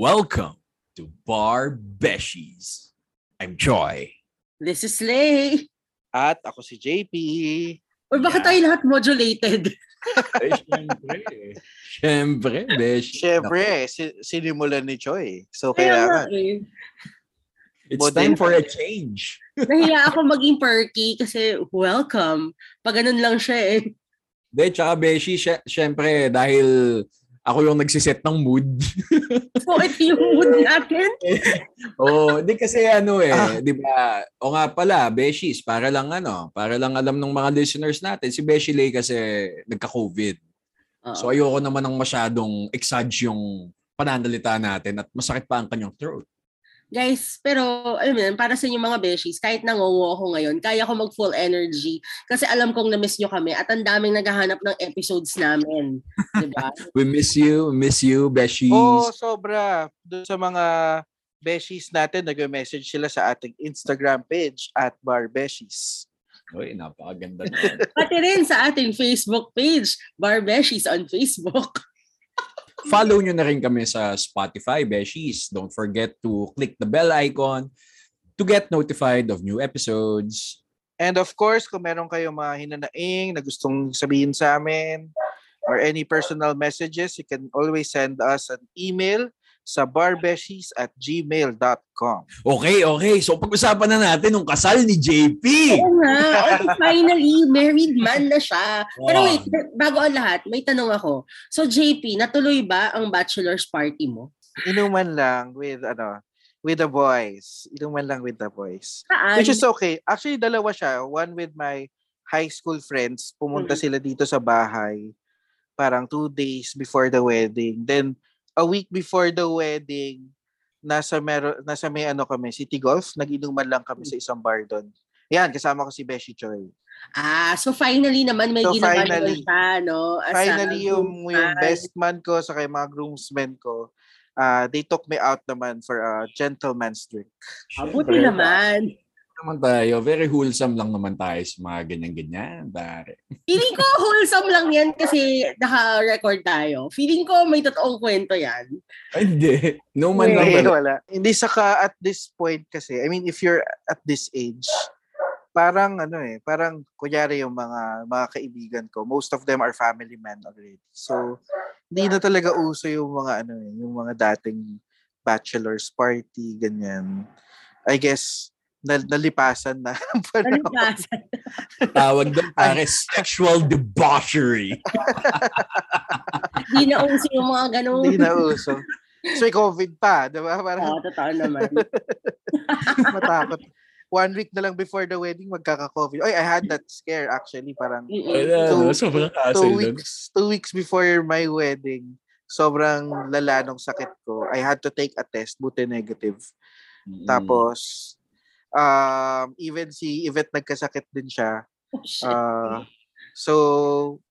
Welcome to Bar Beshies. I'm Joy. This is Lay. At ako si JP. Uy, bakit Yeah. tayo lahat modulated? Eh, syempre. Syempre, Besh. Siyempre, si- sinimulan ni Choi. So, kailangan. eh. It's Modern. time for a change. Nahiya ako maging perky kasi welcome. Pag ganun lang siya eh. De, tsaka Beshi, sy- syempre, dahil ako yung nagsiset ng mood. So ito yung mood natin. oh, di kasi ano eh, Ah. di ba? O nga pala, Beshies, para lang ano, para lang alam ng mga listeners natin, si Beshi Lay kasi nagka-COVID. So ayoko naman ng masyadong exage yung pananalita natin at masakit pa ang kanyang throat. Guys, pero mo yun, para sa inyo mga beshies, kahit nangongo ako ngayon, kaya ko mag full energy kasi alam kong na-miss nyo kami at ang daming naghahanap ng episodes namin. Diba? We miss you, we miss you, Beshies. Oo, sobra. Doon sa mga beshies natin, nag-message sila sa ating Instagram page at Bar Beshies. Uy, napakaganda na. Pati rin sa ating Facebook page, Bar Beshies on Facebook. Follow nyo na rin kami sa Spotify, Beshies. Don't forget to click the bell icon to get notified of new episodes. And of course, kung meron kayong mga hinanaing na gustong sabihin sa amin or any personal messages, you can always send us an email sa barbeshies at gmail.com. Okay, okay. So pag-usapan na natin yung kasal ni JP. Oo nga. Okay, finally, married man na siya. Pero Wow. wait, bago ang lahat, may tanong ako. So JP, natuloy ba ang bachelor's party mo? Inuman lang with ano, with the boys. Inuman lang with the boys. Saan? Which is okay. Actually, dalawa siya. One with my high school friends. Pumunta Mhm. sila dito sa bahay. Parang two days before the wedding. Then, a week before the wedding, nasa, mero, nasa may ano kami, City Golf. Nag-inuman lang kami sa isang bar doon. Yan, kasama ko si Beshi Choi. Ah, so finally naman may So, ginawa finally. siya, no? As a Finally, yung, yung groomsman. best man ko sa kay mga groomsmen ko, uh, they took me out naman for a gentleman's drink. Ah, buti naman. Naman tayo. Very wholesome lang naman tayo sa mga ganyan-ganyan. Pare. Feeling ko wholesome lang yan kasi naka-record tayo. Feeling ko may totoong kwento yan. Ay, Hindi. No man lang Hindi, wala. Hindi saka at this point kasi, I mean, if you're at this age, parang ano eh, parang kunyari yung mga mga kaibigan ko, most of them are family men already. So, hindi na talaga uso yung mga ano eh, yung mga dating bachelor's party, ganyan. I guess, nal- nalipasan na. Nalipasan. Tawag doon pare, sexual debauchery. Hindi na uso yung mga ganun. Hindi na uso. So, may COVID pa, di ba? Parang Oo, totoo naman. matakot. One week na lang before the wedding, magkaka-COVID. Oy, I had that scare actually. Parang. Two- two weeks, two weeks before my wedding, sobrang lala nung sakit ko. I had to take a test, buti negative. Mm. Tapos, um, even si Yvette nagkasakit din siya. Oh, shit. Ah, so,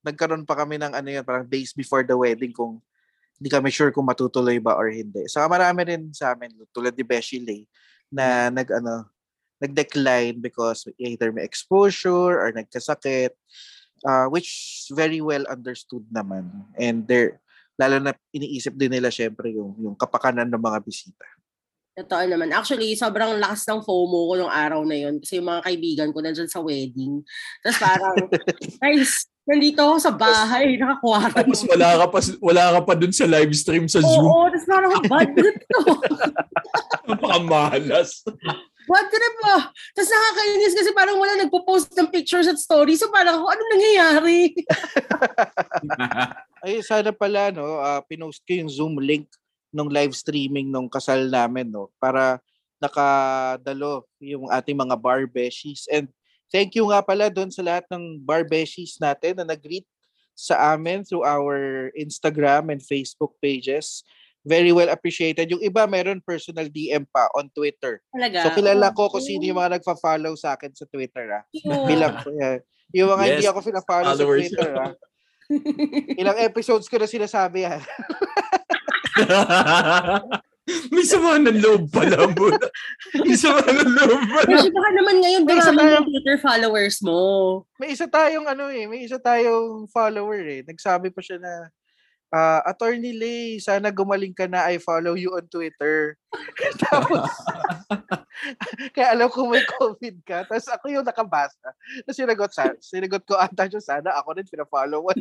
nagkaroon pa kami ng ano yun, parang days before the wedding kung hindi kami sure kung matutuloy ba or hindi. Saka marami rin sa amin, tulad ni Beshi Lay, na nag, ano, nag-decline because either may exposure or nagkasakit, uh, which very well understood naman. And they're, lalo na iniisip din nila syempre yung, yung kapakanan ng mga bisita. Totoo naman. Actually, sobrang lakas ng FOMO ko nung araw na yun kasi yung mga kaibigan ko nandyan sa wedding. Tapos parang, guys, nandito ako sa bahay, Tapos naka-quarantine. wala ka pa wala ka pa dun sa live stream sa Zoom. Oo, tapos parang, bad trip to. Napakamalas. Bad trip mo. Tapos nakakainis kasi parang wala nagpo-post ng pictures at stories. So parang, ano nangyayari? Ay, sana pala, no, ah, pinost ko yung Zoom link nung live streaming nung kasal namin, no, para nakadalo yung ating mga bar beshies. And thank you nga pala doon sa lahat ng bar beshies natin na nag-greet sa amin through our Instagram and Facebook pages. Very well appreciated. Yung iba meron personal DM pa on Twitter. Talaga. So kilala ko kung sino yung mga nagfa-follow sa akin sa Twitter. Ah. Cute. Bilang, yeah. yung mga hindi Yes, ako pina-follow sa followers. Twitter. Ah. Ilang episodes ko na sinasabi yan. May sama ng loob pala mo. May sama ng loob pala. Kasi baka naman ngayon May isa dumami tayo- yung Twitter followers mo. May isa tayong ano eh, may isa tayong follower eh. Nagsabi pa siya na ah, Attorney Lay, sana gumaling ka na. I follow you on Twitter. Tapos, kaya alam ko may COVID ka. Tapos ako yung nakabasa. Tapos sinagot, sa, sinagot ko ata siya, sana ako rin pinafollow mo.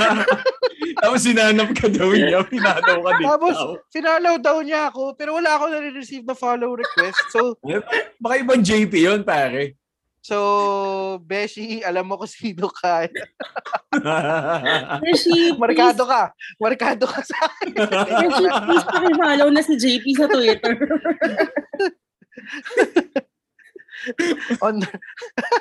Tapos sinanap ka daw niya. Pinanaw ka din. Tapos, finollow daw niya ako, pero wala ako na-receive na follow request. So, Baka ibang JP yun, pare. so, Beshi, alam mo kung sino ka. Beshi, Markado ka. Markado ka sa akin. Beshi, please pakifollow na si JP sa Twitter. On the,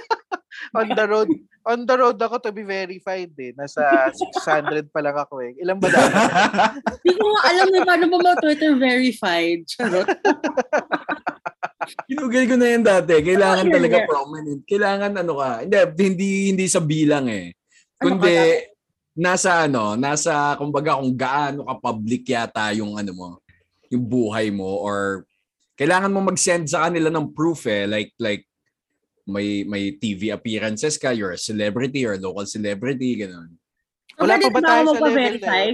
on the road on the road ako to be verified eh. Nasa 600 pa lang ako eh. Ilan ba dapat? Hindi ko alam na paano ba mag-Twitter verified. Charot. Kinugil ko na yan dati. Kailangan Oh, talaga prominent. Kailangan ano ka. Hindi, hindi, hindi sa bilang eh. Ano Kundi, nasa ano, nasa, kumbaga kung gaano ka public yata yung ano mo, yung buhay mo or kailangan mo mag-send sa kanila ng proof eh. Like, like, may may TV appearances ka, you're a celebrity or a local celebrity, ganun. Wala pa ba tayo sa level na magpa-verify?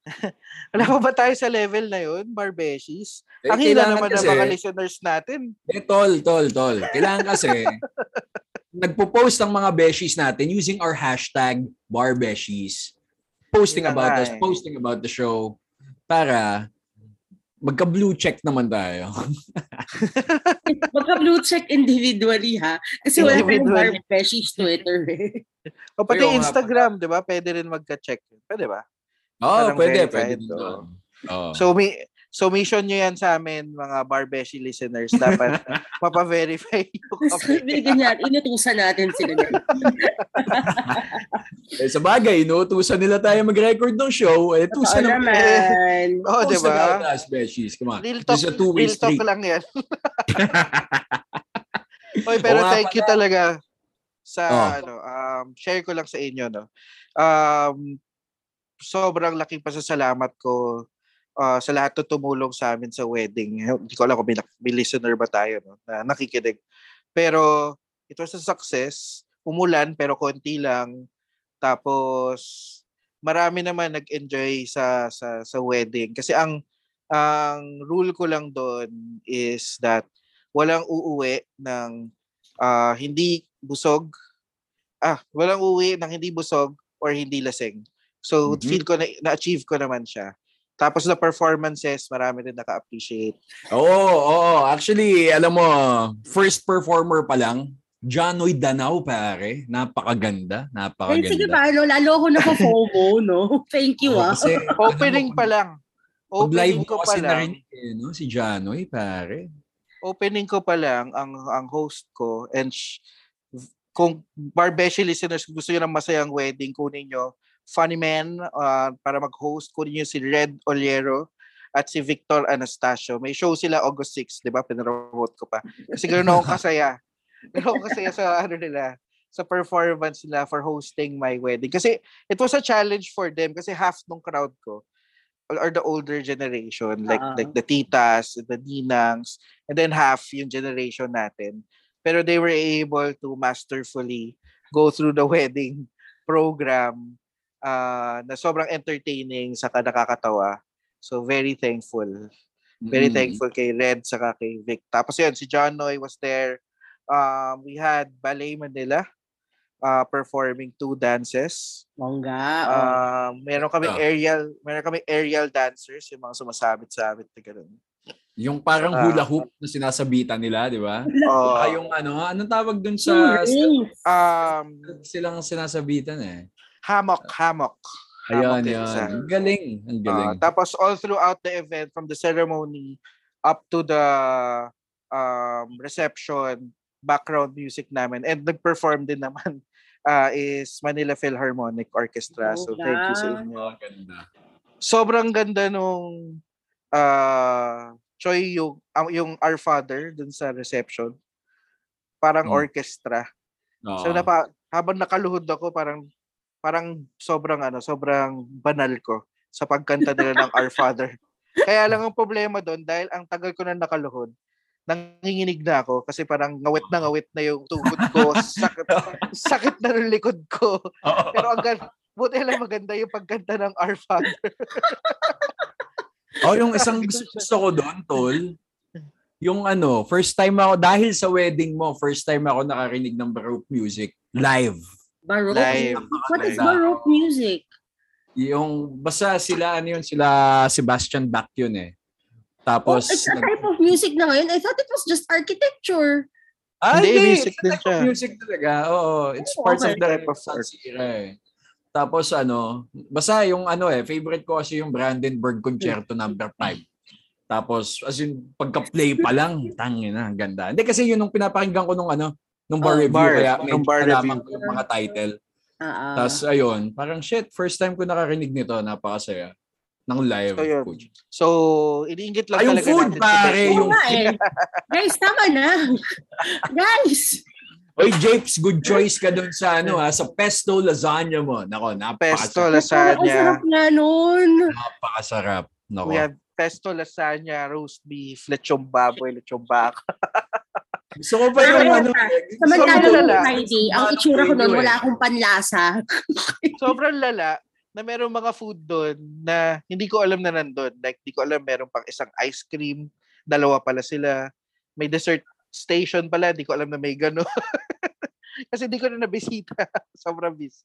Wala pa ba tayo sa level na yun, Barbeshis? Eh, Ang hila naman ng kasi- mga listeners natin. Eh, tol, tol, tol. Kailangan kasi, nagpo-post ang mga beshies natin using our hashtag barbeshies. Posting Yun na about nga us, eh. posting about the show para magka-blue check naman tayo. Magka-blue check individually ha. Kasi wala tayong Individually. Barbeshi's Twitter eh. O pati Ayun Instagram, di ba? Pwede rin magka-check. Pwede ba? Oo, Parang pwede, pwede. Oo. So, mi so mission nyo yan sa amin, mga Barbeshi listeners. Dapat mapa-verify nyo kami. binigyan niya, inutusan natin sila. eh, sa bagay, inuutusan nila tayo mag-record ng show. Eh, tusan naman. naman. Oo, di Post about ba? us, beshies. Come on. Real This talk, is a two-way real talk lang yan. Oy, pero Oo nga thank you talaga sa Oh. ano, um share ko lang sa inyo no. Um sobrang laking pasasalamat ko ah, sa lahat na tumulong sa amin sa wedding. Hindi ko alam kung may, may listener ba tayo no, na nakikinig. Pero it was a success. Umulan pero konti lang. Tapos marami naman nag-enjoy sa sa sa wedding kasi ang ang rule ko lang doon is that walang uuwi ng ah, hindi busog. Ah, walang uuwi ng hindi busog or hindi lasing. So Mhm. feel ko na na-achieve ko naman siya. Tapos na performances, marami rin naka-appreciate. Oo, oo. Actually, alam mo, first performer pa lang, Janoy Danao, pare. Napakaganda. Ay, Napakaganda. sige pa, ano, lalo ako naka-FOMO, no? Thank you, Oo, ah. kasi, Opening pa lang. Opening ko ko pa kasi lang. narinig eh, no? si Janoy, pare. Opening ko pa lang ang ang host ko and sh- kung Barbeshi listeners kung gusto niyo ng masayang wedding kunin niyo Funny Man ah, para mag-host kunin niyo si Red Oliero at si Victor Anastasio. May show sila August 6, 'di ba? Pinromote ko pa. Kasi ganoon ako kasaya. Ganoon ako kasaya sa ano nila sa performance nila for hosting my wedding. Kasi it was a challenge for them kasi half ng crowd ko or the older generation like Ah. like the titas, the ninangs, and then half yung generation natin. Pero they were able to masterfully go through the wedding program uh, na sobrang entertaining saka nakakatawa. So very thankful. Very Mm. thankful kay Red saka kay Vic. Tapos yun, si John Noy was there. Um, we had Ballet Manila uh, performing two dances. Bongga. oh. Um, meron kaming Ah. aerial, meron kaming aerial dancers, yung mga sumasabit-sabit na ganun. Yung parang hula hoop na sinasabitan nila, di ba? Saka yung ano, anong tawag dun sa... um, silang sinasabitan eh. Hammock, hammock. Ayan, Hammock yan. isa. Ang galing. Ang Ah, galing. tapos all throughout the event, from the ceremony up to the um, reception, background music namin, and nag-perform din naman uh, is Manila Philharmonic Orchestra. So thank you sa inyo. Ganda. Sobrang ganda nung uh, Choi yung, yung Our Father dun sa reception. Parang Hmm. orchestra. Oo. So napa, habang nakaluhod ako, parang parang sobrang ano, sobrang banal ko sa pagkanta nila ng Our Father. Kaya lang ang problema doon dahil ang tagal ko na nakaluhod, nanginginig na ako kasi parang ngawit na ngawit na yung tuhod ko, sakit, sakit na yung likod ko. Pero ang, gal- Buti lang maganda yung pagkanta ng Our Father. oh, yung isang gusto, gusto ko doon, tol, yung ano, first time ako, dahil sa wedding mo, first time ako nakarinig ng Baroque music live. Baroque? Live. What is Baroque music? Yung, basta sila, ano yun, sila Sebastian Bach yun eh. Tapos, oh, it's a type of music na ngayon. I thought it was just architecture. Ah, Hindi, hindi. music It's a din type siya. of music talaga. Oo, it's Oh, part okay. of the Type of art. Eh. Tapos ano, basta yung ano eh, favorite ko kasi yung Brandenburg Concerto number 5. Tapos as in pagka-play pa lang, tangin na, ang ganda. Hindi kasi yun nung pinapakinggan ko nung ano, nung bar Oh, review bar. kaya Nung bar review. ko yung mga title. Ah, ah. Tapos ayun, parang shit, first time ko nakarinig nito, napakasaya ng live. So, yun. coach. So, iniingit lang Ay, yung talaga food, natin pare, yung- eh. Guys, tama na. Guys! Oy, Japes, good choice ka dun sa ano ha, sa pesto lasagna mo. Nako, Pesto, napakasarap. Ang lasagna. sarap nga nun. Napakasarap. Nako. We have pesto, lasagna, roast beef, lechong baboy, lechong baka. Gusto ko pa yung ano. Samantala Sobrang yung lala. Friday, ang itsura ko eh. wala akong panlasa. Sobrang lala na merong mga food doon na hindi ko alam na nandun. Like, hindi ko alam meron pang isang ice cream, dalawa pala sila. May dessert station pala, hindi ko alam na may gano'n. Kasi hindi ko na nabisita. Sobrang busy.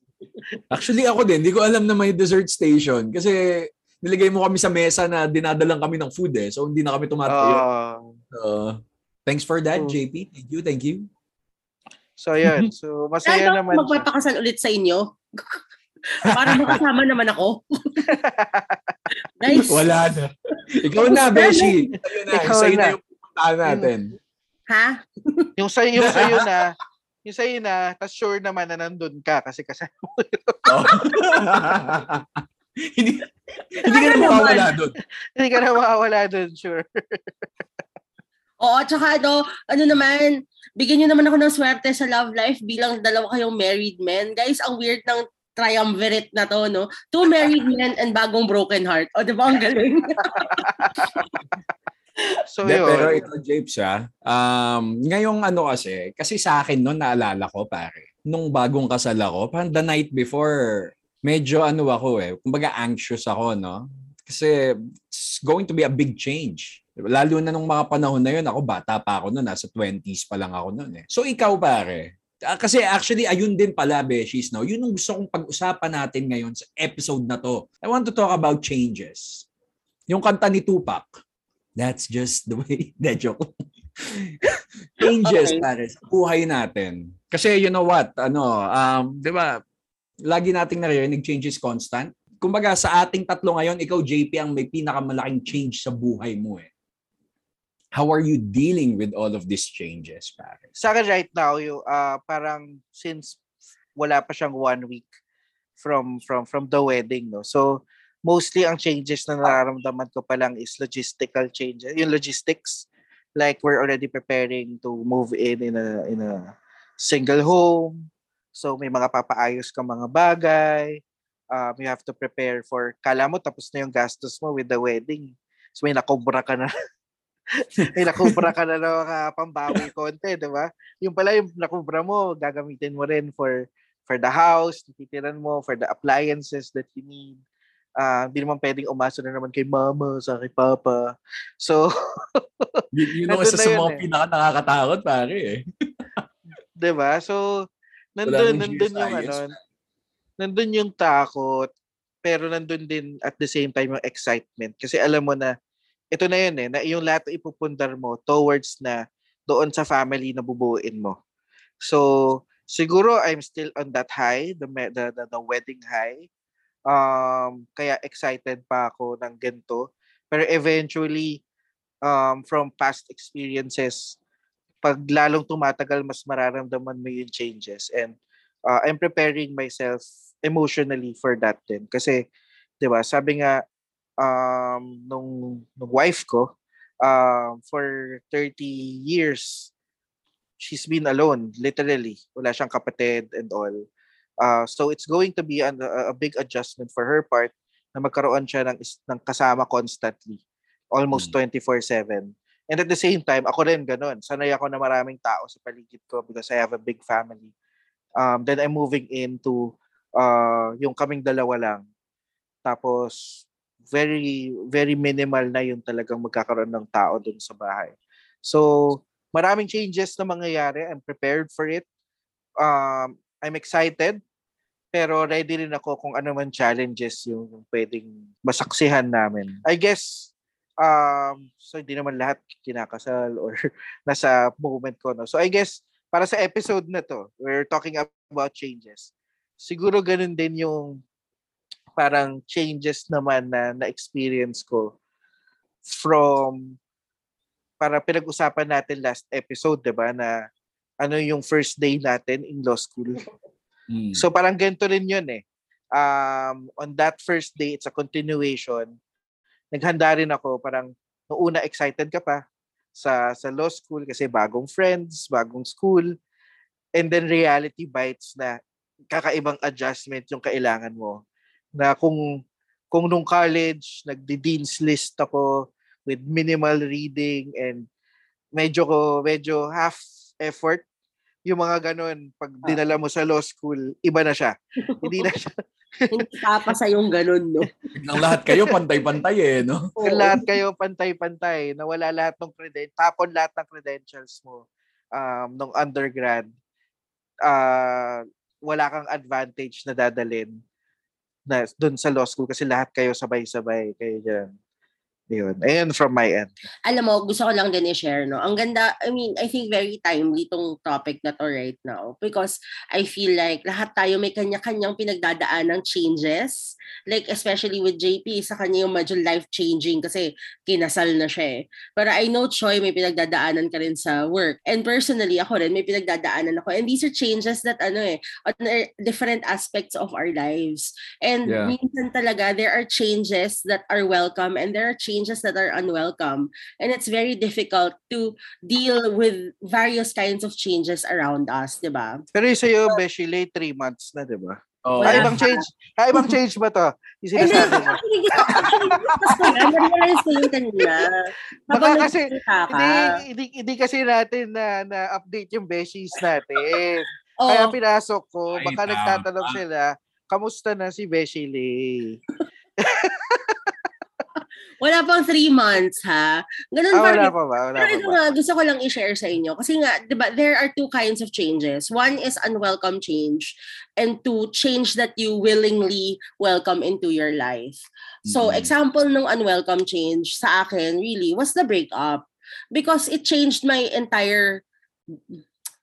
Actually ako din, hindi ko alam na may dessert station kasi nilagay mo kami sa mesa na dinadalang kami ng food eh. So hindi na kami tumatayo. Ah, Uh, thanks for that, Oh. JP. Thank you, thank you. so, yun. So, masaya Kaya naman. magpapakasal ulit sa inyo. Para makasama naman ako. Guys, Wala na. Ikaw na, Beshi. Sa'yo na. Ikaw Sa'yo na na. yung pupuntahan natin. ha? Yung sa'yo, yung sa'yo na, yung sa'yo na, tas sure naman na nandun ka kasi kasi Oh. hindi, hindi ka na mawawala doon. hindi ka na makawala dun, sure. Oo, tsaka ano, ano naman, bigyan nyo naman ako ng swerte sa love life bilang dalawa kayong married men. Guys, ang weird ng triumvirate na to, no? Two married men and bagong broken heart. O, di ba ang galing? So, Hindi, yun. pero ito, Japes, ha? Um, ngayong ano kasi, kasi sa akin noon, naalala ko, pare, nung bagong kasal ako, parang the night before, medyo ano ako eh, kumbaga anxious ako, no? Kasi it's going to be a big change. Lalo na nung mga panahon na yun, ako bata pa ako noon, nasa 20s pa lang ako noon eh. So ikaw pare, ah, kasi actually ayun din pala, Beshies, no? Yun ang gusto kong pag-usapan natin ngayon sa episode na to. I want to talk about changes. Yung kanta ni Tupac, that's just the way, de joke. changes Okay. pare sa buhay natin. Kasi you know what, ano, um, 'di ba? Lagi nating naririnig change is constant. Kumbaga sa ating tatlo ngayon, ikaw JP ang may pinakamalaking change sa buhay mo eh. How are you dealing with all of these changes, pare? sa akin right now, yung, ah, parang since wala pa siyang one week from from from the wedding, no? So, mostly ang changes na nararamdaman ko pa lang is logistical changes. Yung logistics, like we're already preparing to move in in a in a single home. So, may mga papaayos ka mga bagay. Um, you have to prepare for, kala mo tapos na yung gastos mo with the wedding. So, may nakobra ka na may nakubra ka na ng mga pambawi konti, di ba? Yung pala yung nakubra mo, gagamitin mo rin for for the house, tititiran mo, for the appliances that you need. Ah, hindi naman pwedeng umasa na naman kay mama, sa kay papa. So, Yun, yun ang isa na sa mga eh. pinaka nakakatakot, pare eh. 'di ba? So, nandun, nandun yung ano, nandun yung takot, pero nandun din at the same time yung excitement. Kasi alam mo na, ito na yun eh, na yung lahat ipupundar mo towards na doon sa family na bubuuin mo. So, siguro I'm still on that high, the, the, the, the wedding high. Um, kaya excited pa ako ng ganito. Pero eventually, um, from past experiences, pag lalong tumatagal, mas mararamdaman mo yung changes. And uh, I'm preparing myself emotionally for that din. Kasi, di ba, sabi nga, um, nung, nung wife ko, um, for 30 years, she's been alone, literally. Wala siyang kapatid and all. Uh, so it's going to be an, a, a big adjustment for her part na magkaroon siya ng, ng kasama constantly. Almost 24-7. And at the same time, ako rin ganun. Sanay ako na maraming tao sa paligid ko because I have a big family. Um, then I'm moving into uh, yung kaming dalawa lang. Tapos, very, very minimal na yung talagang magkakaroon ng tao dun sa bahay. So, maraming changes na mangyayari. I'm prepared for it. Um, I'm excited. Pero ready rin ako kung ano man challenges yung pwedeng masaksihan namin. I guess, um, so hindi naman lahat kinakasal or nasa moment ko. No? So I guess, para sa episode na to, we're talking about changes. Siguro ganun din yung parang changes naman na na-experience ko from para pinag-usapan natin last episode, 'di ba, na ano yung first day natin in law school. Mm. So parang ganito rin 'yun eh. Um, on that first day, it's a continuation. Naghanda rin ako, parang noong una excited ka pa sa sa law school kasi bagong friends, bagong school. And then reality bites na kakaibang adjustment yung kailangan mo. Na kung kung nung college, nagdi-dean's list ako with minimal reading and medyo ko medyo half effort yung mga ganun pag ah. dinala mo sa law school iba na siya. Hindi na siya hindi papasa yung ganun no? Biglang lahat kayo pantay-pantay eh no? Oo. lahat kayo pantay-pantay nawala lahat ng credentials tapon lahat ng credentials mo um nung undergrad. Uh, wala kang advantage na dadalin na doon sa law school kasi lahat kayo sabay-sabay kayo diyan yun. Ayun from my end. Alam mo, gusto ko lang din i-share, no? Ang ganda, I mean, I think very timely tong topic na to right now because I feel like lahat tayo may kanya-kanyang pinagdadaan ng changes. Like, especially with JP, sa kanya yung medyo life-changing kasi kinasal na siya eh. Pero I know, Choi, may pinagdadaanan ka rin sa work. And personally, ako rin, may pinagdadaanan ako. And these are changes that, ano eh, on different aspects of our lives. And yeah. minsan talaga, there are changes that are welcome and there are changes changes that are unwelcome. And it's very difficult to deal with various kinds of changes around us, di ba? Pero yung sa'yo, Beshi, late three months na, di ba? Oh. Ay, ibang change. Ay, ibang change ba to? Yung sinasabi mo. Actually, na-realize ko yung kanina. Baka kasi, hindi, hindi, hindi kasi natin na, na-update yung beshies natin. Oh. Kaya pinasok ko, baka nagtatanong sila, kamusta na si Beshi Lee? Wala pang three months, ha? Ganun ah, pa wala pa ba? Wala Pero ito nga, gusto ko lang i-share sa inyo. Kasi nga, di ba, there are two kinds of changes. One is unwelcome change and two, change that you willingly welcome into your life. So, mm-hmm. example ng unwelcome change sa akin, really, was the breakup. Because it changed my entire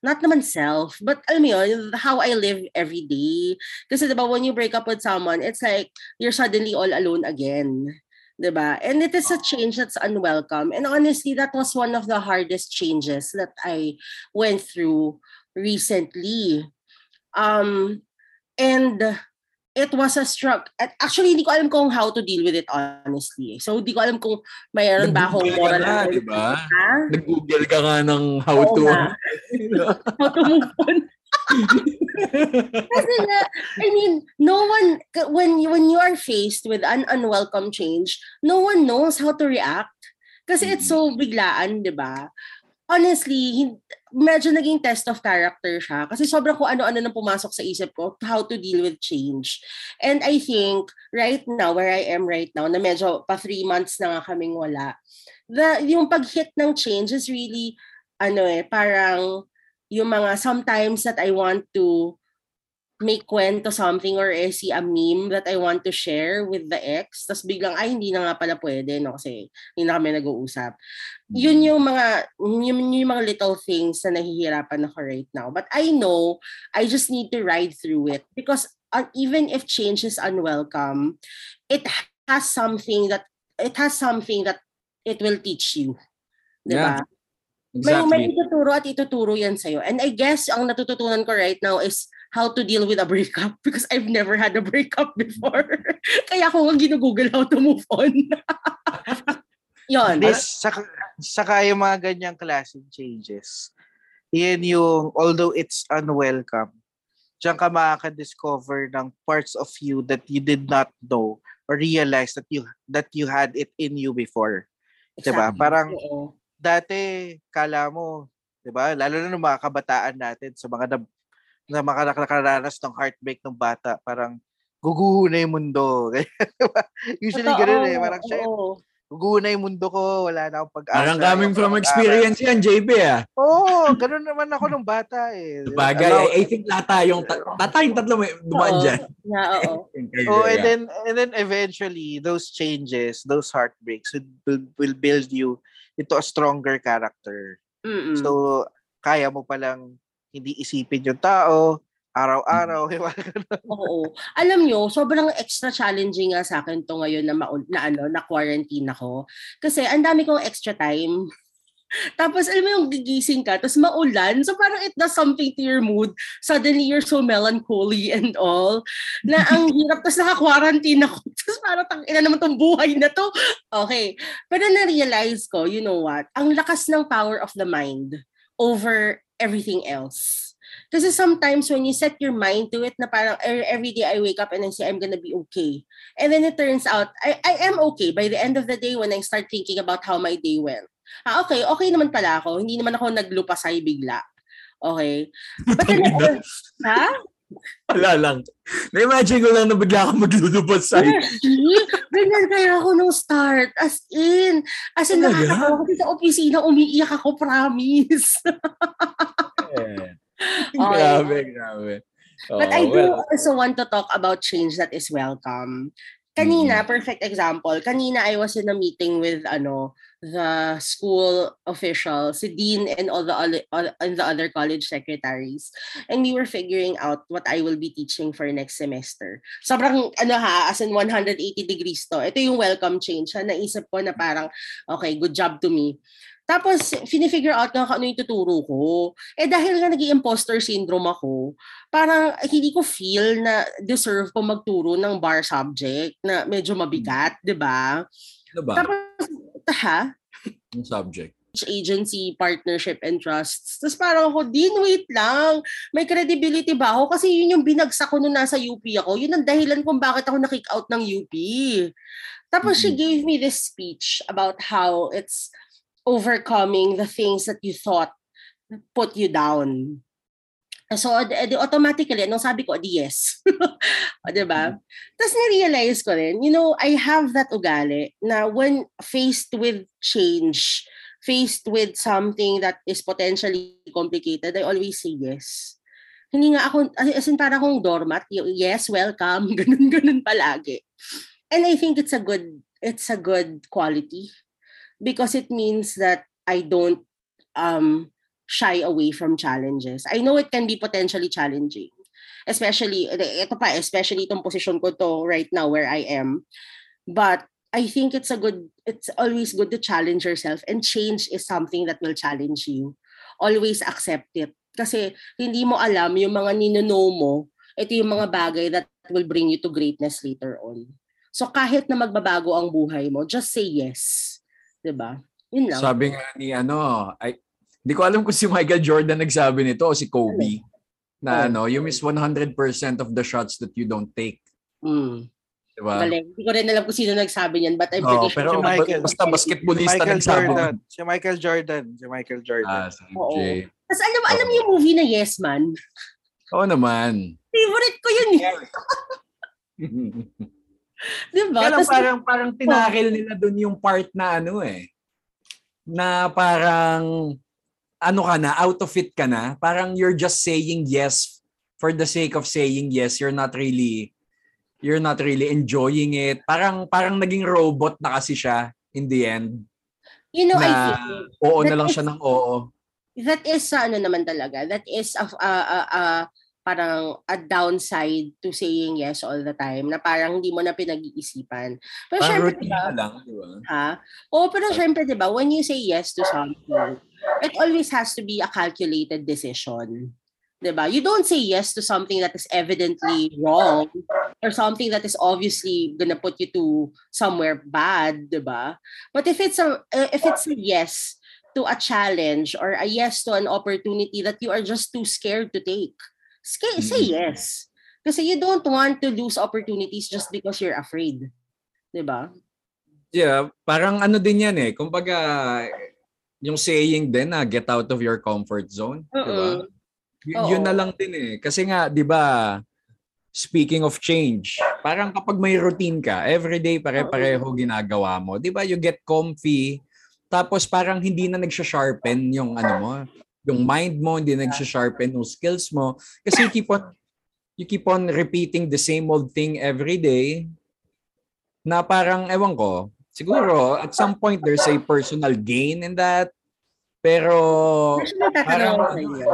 not naman self, but alam mo yun, how I live every day. Kasi diba, when you break up with someone, it's like you're suddenly all alone again. Ba? And it is a change that's unwelcome. And honestly, that was one of the hardest changes that I went through recently. Um and it was a struck. Actually, hindi ko alam kung how to deal with it honestly. So, hindi ko alam kung mayroon ba akong moral. Na, di ba? Nag-google ka nga ng how Oo to. how to move on. Kasi nga, I mean, no one, when, when you are faced with an unwelcome change, no one knows how to react. Kasi it's so mm-hmm. biglaan, di ba? Honestly, medyo naging test of character siya. Kasi sobrang kung ano-ano nang pumasok sa isip ko, how to deal with change. And I think, right now, where I am right now, na medyo pa three months na nga kaming wala, the, yung pag-hit ng change is really, ano eh, parang, yung mga sometimes that I want to make kwento something or eh, see a meme that I want to share with the ex, tapos biglang, ay, hindi na nga pala pwede, no? Kasi hindi na kami nag-uusap. Yun mm. yung mga, yun, yung mga little things na nahihirapan ako right now. But I know, I just need to ride through it. Because uh, even if change is unwelcome, it has something that, it has something that it will teach you. Diba? Yeah. Exactly. May, may ituturo at ituturo yan sa'yo. And I guess ang natututunan ko right now is how to deal with a breakup because I've never had a breakup before. Kaya ako nga ginugoogle how to move on. Yon. This, saka, saka yung mga ganyang klaseng changes. Yan yung, although it's unwelcome, diyan ka makaka-discover ng parts of you that you did not know or realize that you that you had it in you before. Exactly. Diba? Parang, Oo dati kala mo, 'di ba? Lalo na ng mga kabataan natin sa mga nab- na makakaranas ng heartbreak ng bata, parang guguho na yung mundo. Usually Totoo, ganun eh. Parang oo. Guguho na yung mundo ko, wala na akong pag-asa. Parang coming from experience yan, JB ah. Oo, oh, ganun naman ako nung bata eh. Bagay, Allow- I, think lahat tayong, ta- lahat tayong tatlo may dumaan Oo. dyan. Yeah, oo. Oh, and then and then eventually those changes, those heartbreaks will, will, will build you into a stronger character. Mm-mm. So kaya mo palang hindi isipin yung tao araw-araw, di ba? Oo. Alam nyo, sobrang extra challenging nga sa akin to ngayon na, maun- na, ano, na quarantine ako. Kasi ang dami kong extra time. Tapos alam mo yung gigising ka, tapos maulan. So parang it does something to your mood. Suddenly you're so melancholy and all. Na ang hirap, tapos naka-quarantine ako. Tapos parang tang ina naman tong buhay na to. Okay. Pero na-realize ko, you know what? Ang lakas ng power of the mind over everything else. Kasi sometimes when you set your mind to it na parang er- every day I wake up and I say I'm gonna be okay. And then it turns out I, I am okay by the end of the day when I start thinking about how my day went. Ah, okay, okay naman pala ako. Hindi naman ako naglupasay bigla. Okay. But then, uh, ha? Wala lang. Na-imagine ko lang na bigla maglulubos sa'yo. Really? Ganyan kaya ako nung start. As in. As in, nakakatawa kasi sa opisina, umiiyak ako, promise. grabe, grabe. But Oo, I do well, also want to talk about change that is welcome. Kanina, perfect example. Kanina I was in a meeting with ano the school officials, si dean and all the other and the other college secretaries. And we were figuring out what I will be teaching for next semester. Sobrang ano ha, as in 180 degrees to. Ito yung welcome change. Ha? Naisip ko na parang okay, good job to me. Tapos, finifigure out nga ano yung tuturo ko. Eh dahil nga nag imposter syndrome ako, parang hindi ko feel na deserve ko magturo ng bar subject na medyo mabigat, di ba? ano ba? Tapos, ha? Yung subject. agency, partnership, and trusts. Tapos parang ako, din, wait lang. May credibility ba ako? Kasi yun yung binagsak ko nung nasa UP ako. Yun ang dahilan kung bakit ako nakick out ng UP. Tapos she Mhm. gave me this speech about how it's overcoming the things that you thought put you down. So, edi automatically, anong sabi ko, di yes. o, diba? Tapos na-realize ko rin, you know, I have that ugali na when faced with change, faced with something that is potentially complicated, I always say yes. Hindi nga ako, as in parang akong doormat, yes, welcome, ganun, ganun palagi. And I think it's a good, it's a good quality because it means that I don't um, shy away from challenges. I know it can be potentially challenging. Especially, ito pa, especially itong position ko to right now where I am. But I think it's a good, it's always good to challenge yourself and change is something that will challenge you. Always accept it. Kasi hindi mo alam yung mga ninuno mo, ito yung mga bagay that will bring you to greatness later on. So kahit na magbabago ang buhay mo, just say yes. 'Di ba? Yun lang. Sabi nga ni ano, ay, hindi ko alam kung si Michael Jordan nagsabi nito o si Kobe. Na ano, you miss 100% of the shots that you don't take. Mm. Diba? Galing. Hindi ko rin alam kung sino nagsabi niyan, but I'm pretty pero sure. Si Michael. basta basketballista Michael nagsabi. Jordan. Si Michael Jordan. Si Michael Jordan. Ah, si Oo. Tapos alam, alam mo yung movie na Yes Man? Oo naman. Favorite ko yun. eh. Di ba? Kaya parang, parang tinakil nila dun yung part na ano eh. Na parang ano ka na, out of it ka na. Parang you're just saying yes for the sake of saying yes. You're not really you're not really enjoying it. Parang parang naging robot na kasi siya in the end. you know, I na think oo na lang is- siya ng oo. that is sa ano naman talaga. That is a, a, a, a- parang a downside to saying yes all the time na parang hindi mo na pinag-iisipan. Pero Parang syempre, diba, lang, di ba? ha? Oo, pero syempre, di ba, when you say yes to something, it always has to be a calculated decision. Di ba? You don't say yes to something that is evidently wrong or something that is obviously gonna put you to somewhere bad, di ba? But if it's a uh, if it's a yes to a challenge or a yes to an opportunity that you are just too scared to take, say, say yes. Kasi you don't want to lose opportunities just because you're afraid. Di ba? Yeah, parang ano din yan eh. Kumbaga, yung saying din na get out of your comfort zone. Di ba? Oo. Y- yun na lang din eh. Kasi nga, di ba, speaking of change, parang kapag may routine ka, everyday pare-pareho ginagawa mo. Di ba, you get comfy, tapos parang hindi na nagsha-sharpen yung ano mo, yung mind mo, hindi na nagsha-sharpen yung skills mo. Kasi you keep on, you keep on repeating the same old thing every day, na parang, ewan ko, siguro, at some point, there's a personal gain in that, pero, parang, iyo.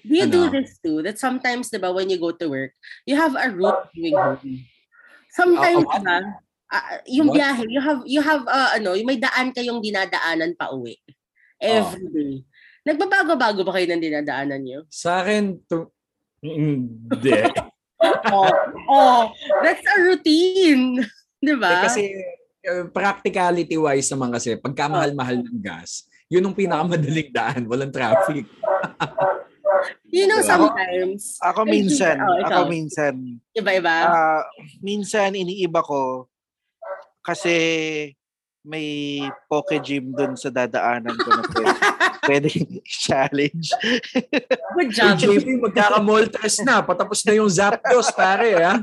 Do you do Ano? this too? That sometimes, di ba, when you go to work, you have a route going home. Sometimes, Ah, what? di ba, ah, yung What? biyahe, you have, you have, uh, ano, may daan kayong dinadaanan pa uwi. Every day. Nagbabago-bago ba kayo ng dinadaanan niyo? sa akin, to, hindi. oh, oh, that's a routine. Di Eh, ba? kasi uh, practicality wise naman kasi pagka mahal-mahal ng gas, yun ang pinakamadaling daan, walang traffic. you know, sometimes, Ako minsan, Oh, ikaw. ako minsan, iba-iba. ah, minsan iniiba ko kasi may poke gym dun sa dadaanan ko na pwede, pwede challenge. Good Hey, job. JP, magkaka-moltres na. Patapos na yung Zapdos, pare. Ha?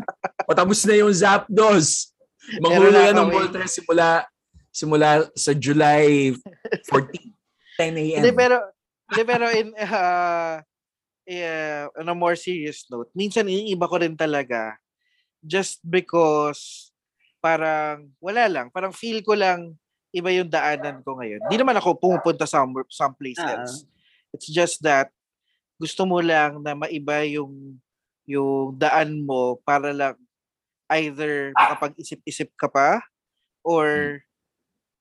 Patapos na yung Zapdos. Yan ng moltres simula simula sa July 14, 10 a.m. Hindi pero hindi pero in uh, uh, on a more serious note, minsan iniiba ko rin talaga just because parang wala lang, parang feel ko lang iba yung daanan ko ngayon. Hindi naman ako pumupunta some someplace Ah. else. It's just that gusto mo lang na maiba yung yung daan mo para lang either makapag-isip-isip ka pa or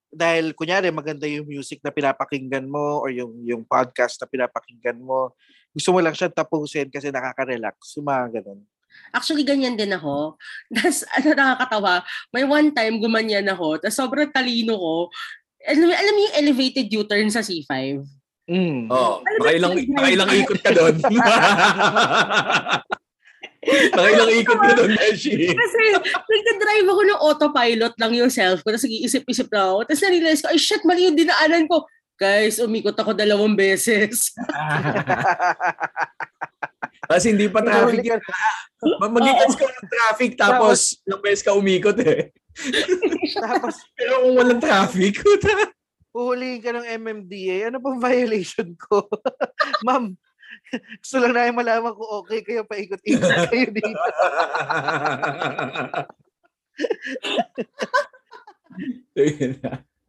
dahil kunyari maganda yung music na pinapakinggan mo or yung yung podcast na pinapakinggan mo gusto mo lang siya tapusin kasi nakaka-relax yung mga ganun Actually, ganyan din ako. Tapos, ano nakakatawa, may one time gumanyan ako, tapos sobrang talino ko. Alam, alam mo yung elevated U-turn sa C5? mm. Oh, nakailang, nakailang ka. ikot ka doon. nakailang ikot ka doon, Beshi. Kasi nagka-drive ako ng autopilot lang yung self ko, tapos nag-iisip-isip lang ako. Tapos narealize ko, ay shit, mali yung dinaanan ko. Guys, umikot ako dalawang beses. Kasi hindi pa traffic yun. Ma- Mag-gets ka ng traffic tapos ilang beses ka umikot eh. tapos Pero kung walang traffic, puta. huhulihin ka ng MMDA ano pang violation ko ma'am gusto lang namin malaman kung okay kayo paikot-ikot kayo dito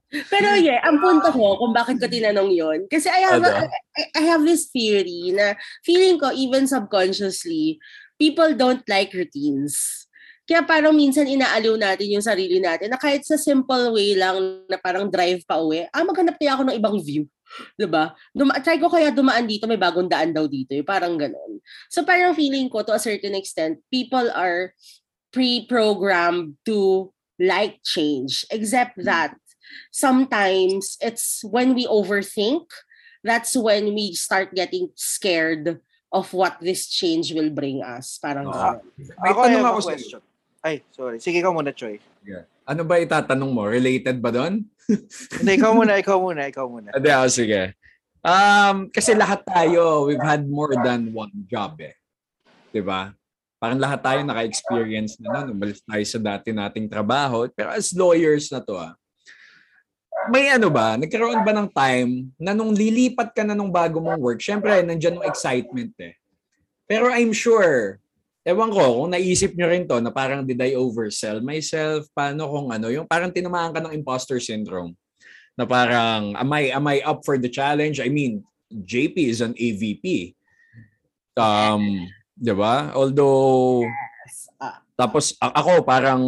Pero yeah, ang punto ko kung bakit ko tinanong yon kasi I have, a-? I, I have this theory na feeling ko even subconsciously, people don't like routines. Kaya parang minsan inaaliw natin yung sarili natin na kahit sa simple way lang na parang drive pa uwi, ah maghanap kaya ako ng ibang view. 'Di ba? Duma- try ko kaya dumaan dito, may bagong daan daw dito. Eh. Parang ganon. So parang feeling ko to a certain extent, people are pre-programmed to like change. Except that sometimes it's when we overthink, that's when we start getting scared of what this change will bring us. Parang ganon. May ako tanong ako question ay sorry sige ka muna Choy Ano ba itatanong mo? Related ba doon? hindi ikaw muna ikaw muna ikaw muna Hindi, oh, sige. Um, kasi lahat tayo, we've had more than one job eh. 'Di ba? Parang lahat tayo naka-experience na nun. Umalis tayo sa dati nating trabaho. Pero as lawyers na to ah, may ano ba, nagkaroon ba ng time na nung lilipat ka na nung bago mong work, syempre, nandyan yung excitement eh. Pero I'm sure, ewan ko, kung naisip nyo rin to na parang did I oversell myself? Paano kung ano, yung parang tinamaan ka ng imposter syndrome na parang am I am I up for the challenge? I mean, JP is an AVP. Um, 'di ba? Although Ah. tapos a- ako parang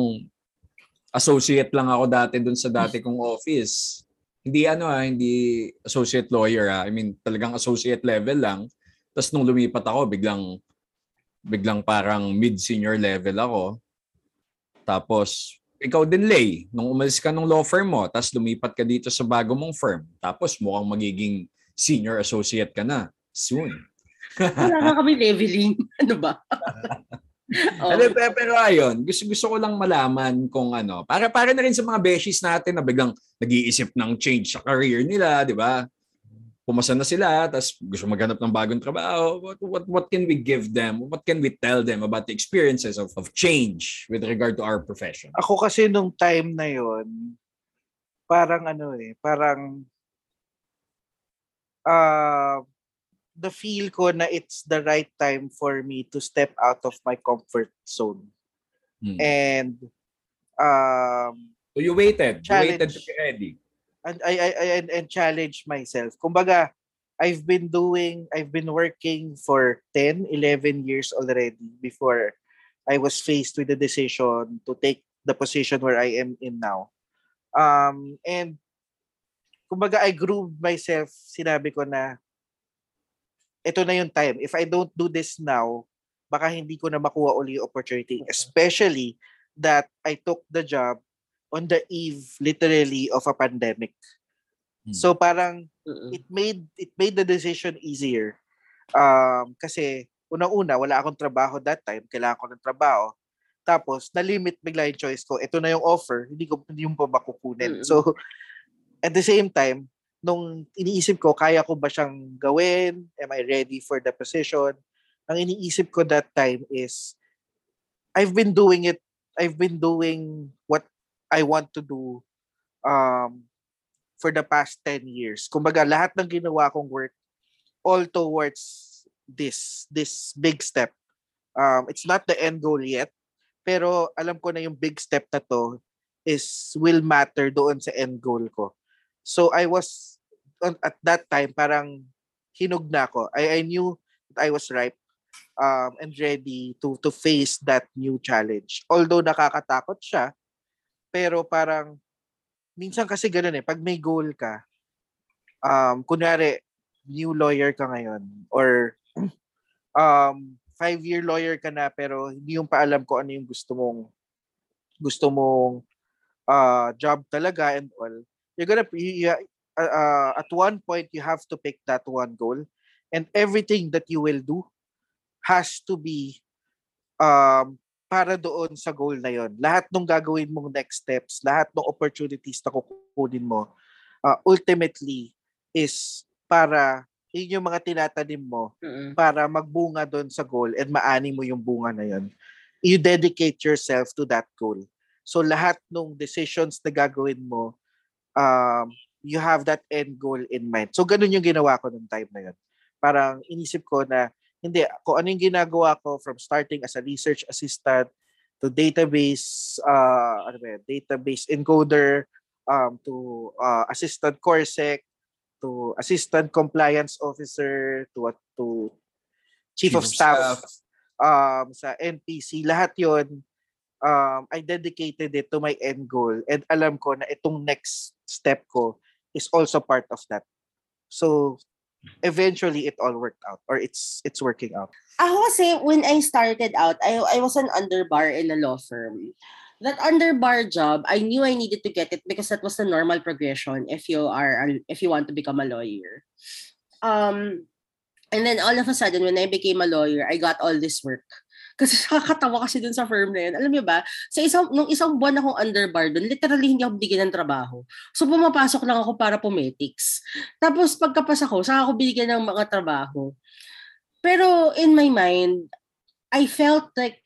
associate lang ako dati dun sa dati kong office. Hindi ano ah, hindi associate lawyer ah. I mean, talagang associate level lang. Tapos nung lumipat ako, biglang biglang parang mid-senior level ako. Tapos ikaw din, Lay, nung umalis ka ng law firm mo, tapos lumipat ka dito sa bago mong firm, tapos mukhang magiging senior associate ka na soon. Wala nga kami leveling. Ano ba? Oh. Ano, pero, pero ayun, gusto, gusto ko lang malaman kung ano, para para na rin sa mga beshies natin na biglang nag-iisip ng change sa career nila, di ba? pumasa na sila, tapos gusto maghanap ng bagong trabaho, what, what, what can we give them? What can we tell them about the experiences of, of change with regard to our profession? Ako kasi nung time na yon parang ano eh, parang uh, the feel ko na it's the right time for me to step out of my comfort zone. Hmm. And um, So you waited. You waited to be ready. and I, I, I and, and challenge myself. Kumbaga, I've been doing, I've been working for 10, 11 years already before I was faced with the decision to take the position where I am in now. Um, and kumbaga, I grew myself, sinabi ko na, ito na yung time. If I don't do this now, baka hindi ko na makuha uli yung opportunity. Especially that I took the job on the eve, literally, of a pandemic. Hmm. So parang Mm-mm. it made it made the decision easier. Um, kasi unang-una, wala akong trabaho that time. Kailangan ko ng trabaho. Tapos, na-limit bigla yung choice ko. Ito na yung offer. Hindi ko hindi yung pa makukunin. Mm-mm. So, at the same time, nung iniisip ko, kaya ko ba siyang gawin? Am I ready for the position? Ang iniisip ko that time is, I've been doing it, I've been doing what I want to do um, for the past 10 years. Kumbaga, lahat ng ginawa kong work all towards this this big step. Um, it's not the end goal yet, pero alam ko na yung big step na to is will matter doon sa end goal ko. So I was at that time parang hinug na ako. I, I knew that I was ripe um, and ready to to face that new challenge. Although nakakatakot siya, pero parang minsan kasi ganun eh, pag may goal ka, um, kunwari, new lawyer ka ngayon, or um, five-year lawyer ka na, pero hindi yung paalam ko ano yung gusto mong, gusto mong uh, job talaga and all, you're gonna, you, uh, uh, at one point, you have to pick that one goal, and everything that you will do has to be um, para doon sa goal na yon. Lahat ng gagawin mong next steps, lahat ng opportunities na kukunin mo, uh, ultimately is para yun yung mga tinatanim mo Mm-mm. para magbunga doon sa goal and maani mo yung bunga na yon. You dedicate yourself to that goal. So lahat ng decisions na gagawin mo, um, you have that end goal in mind. So ganun yung ginawa ko nung time na yun. Parang inisip ko na hindi, kung ano yung ginagawa ko from starting as a research assistant to database, uh, ano ba yun, database encoder, um, to uh, assistant CORSEC, to assistant compliance officer, to to chief, of, staff, um, sa NPC, lahat yon um, I dedicated it to my end goal and alam ko na itong next step ko is also part of that. So, eventually it all worked out or it's it's working out. Ako kasi, when I started out, I, I was an underbar in a law firm. That underbar job, I knew I needed to get it because that was the normal progression if you are if you want to become a lawyer. Um, and then all of a sudden, when I became a lawyer, I got all this work. Kasi nakakatawa kasi dun sa firm na yun. Alam niyo ba, sa isang, nung isang buwan akong underbar dun, literally hindi ako bigyan ng trabaho. So pumapasok lang ako para pumetics. Tapos pagkapasa ko, saka ako binigyan ng mga trabaho. Pero in my mind, I felt like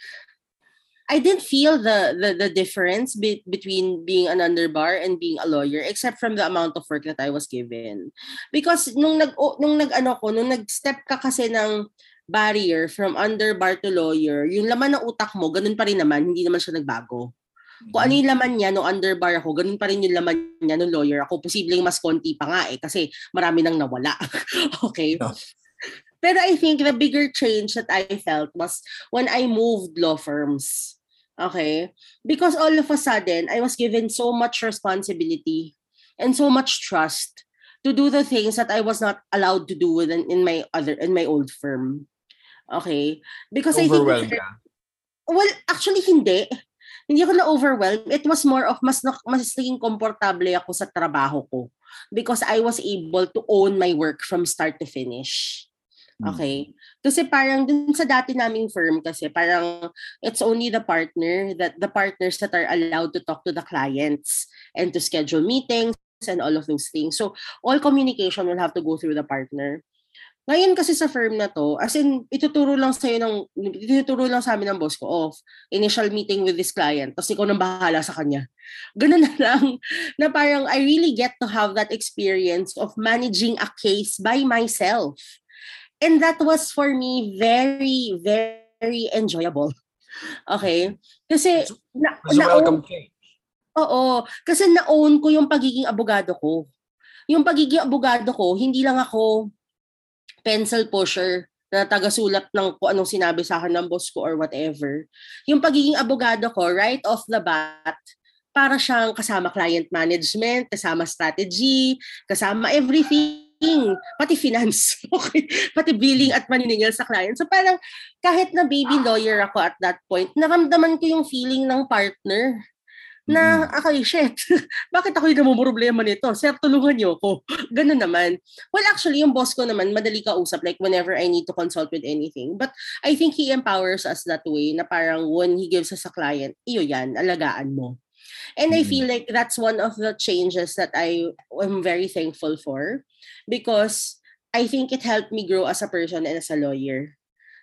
I didn't feel the the, the difference be, between being an underbar and being a lawyer except from the amount of work that I was given. Because nung nag nung nag ano ko, nung nag-step ka kasi ng barrier from underbar to lawyer, yung laman ng utak mo, ganun pa rin naman, hindi naman siya nagbago. Kung ano yung laman niya nung underbar ako, ganun pa rin yung laman niya nung lawyer ako. Posibleng mas konti pa nga eh, kasi marami nang nawala. okay? Yeah. Pero I think the bigger change that I felt was when I moved law firms. Okay? Because all of a sudden, I was given so much responsibility and so much trust to do the things that I was not allowed to do in, in my other in my old firm. Okay? Because I think ka. Well, actually hindi. Hindi ako na-overwhelmed. It was more of mas mas naging komportable ako sa trabaho ko because I was able to own my work from start to finish. Hmm. Okay? Kasi parang dun sa dati naming firm kasi parang it's only the partner that the partners that are allowed to talk to the clients and to schedule meetings and all of those things. So all communication will have to go through the partner. Ngayon kasi sa firm na to, as in, ituturo lang sa'yo ng, ituturo lang sa amin ng boss ko, of initial meeting with this client, tapos ikaw nang bahala sa kanya. Ganun na lang, na parang I really get to have that experience of managing a case by myself. And that was for me very, very enjoyable. Okay? Kasi, na, That's a welcome. Oo. Kasi na-own ko yung pagiging abogado ko. Yung pagiging abogado ko, hindi lang ako pencil pusher na taga-sulat ng kung anong sinabi sa akin ng boss ko or whatever. Yung pagiging abogado ko, right off the bat, para siyang kasama client management, kasama strategy, kasama everything, pati finance, okay? pati billing at maniningil sa client. So parang kahit na baby lawyer ako at that point, naramdaman ko yung feeling ng partner na okay, shit, bakit ako yung problema nito? Sir, tulungan niyo ako. Ganun naman. Well, actually, yung boss ko naman, madali ka usap, like whenever I need to consult with anything. But I think he empowers us that way, na parang when he gives us a client, iyo yan, alagaan mo. And I Mm. feel like that's one of the changes that I am very thankful for because I think it helped me grow as a person and as a lawyer.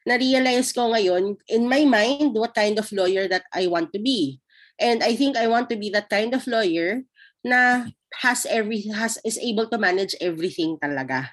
Na-realize ko ngayon, in my mind, what kind of lawyer that I want to be. And I think I want to be that kind of lawyer na has every has is able to manage everything talaga.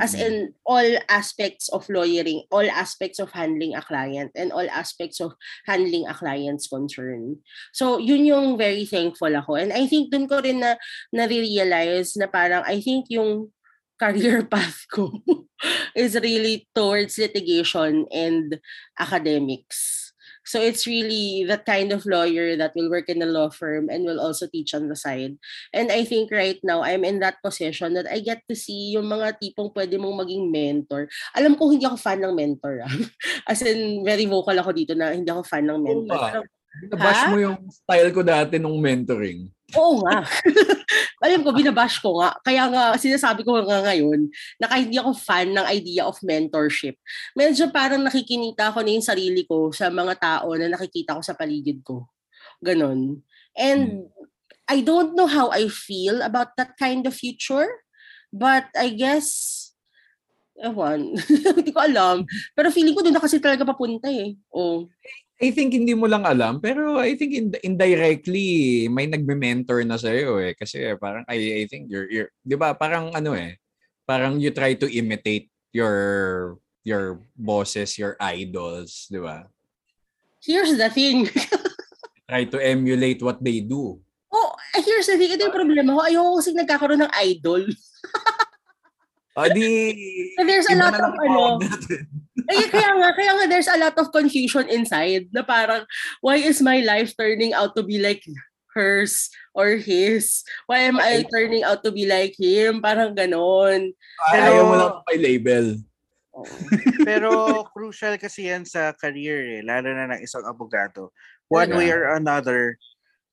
As Mm. in all aspects of lawyering, all aspects of handling a client, and all aspects of handling a client's concern. So, yun yung very thankful ako. And I think dun ko rin na na-realize na parang I think yung career path ko is really towards litigation and academics. So it's really that kind of lawyer that will work in a law firm and will also teach on the side. And I think right now I'm in that position that I get to see yung mga tipong pwede mong maging mentor. Alam ko hindi ako fan ng mentor. Ah. As in very vocal ako dito na hindi ako fan ng mentor. nga. Pero, Nabash Ha? mo yung style ko dati nung mentoring. Oo nga. Alam ko, binabash ko nga. Kaya nga, sinasabi ko nga ngayon na kahit hindi ako fan ng idea of mentorship, medyo parang nakikinita ko na yung sarili ko sa mga tao na nakikita ko sa paligid ko. Ganon. And I don't know how I feel about that kind of future, but I guess, ewan, hindi ko alam. Pero feeling ko doon na kasi talaga papunta eh. Oh. I think hindi mo lang alam, pero I think ind- indirectly may nagme-mentor na sa iyo eh kasi parang I I think you're, you're 'di ba parang ano eh parang you try to imitate your your bosses, your idols, 'di ba? Here's the thing. Try to emulate what they do. Oh, here's the thing. Ito yung problema ko. Ayoko kasi nagkakaroon ng idol. Ah, di So there's a lot of ano. Natin. Eh, kaya nga, kaya nga there's a lot of confusion inside na parang, why is my life turning out to be like hers or his? Why am I turning out to be like him? Parang ganon. Ay, ayaw mo lang may label. Pero crucial kasi yan sa career eh, lalo na ng isang abogado. One Talaga? way or another,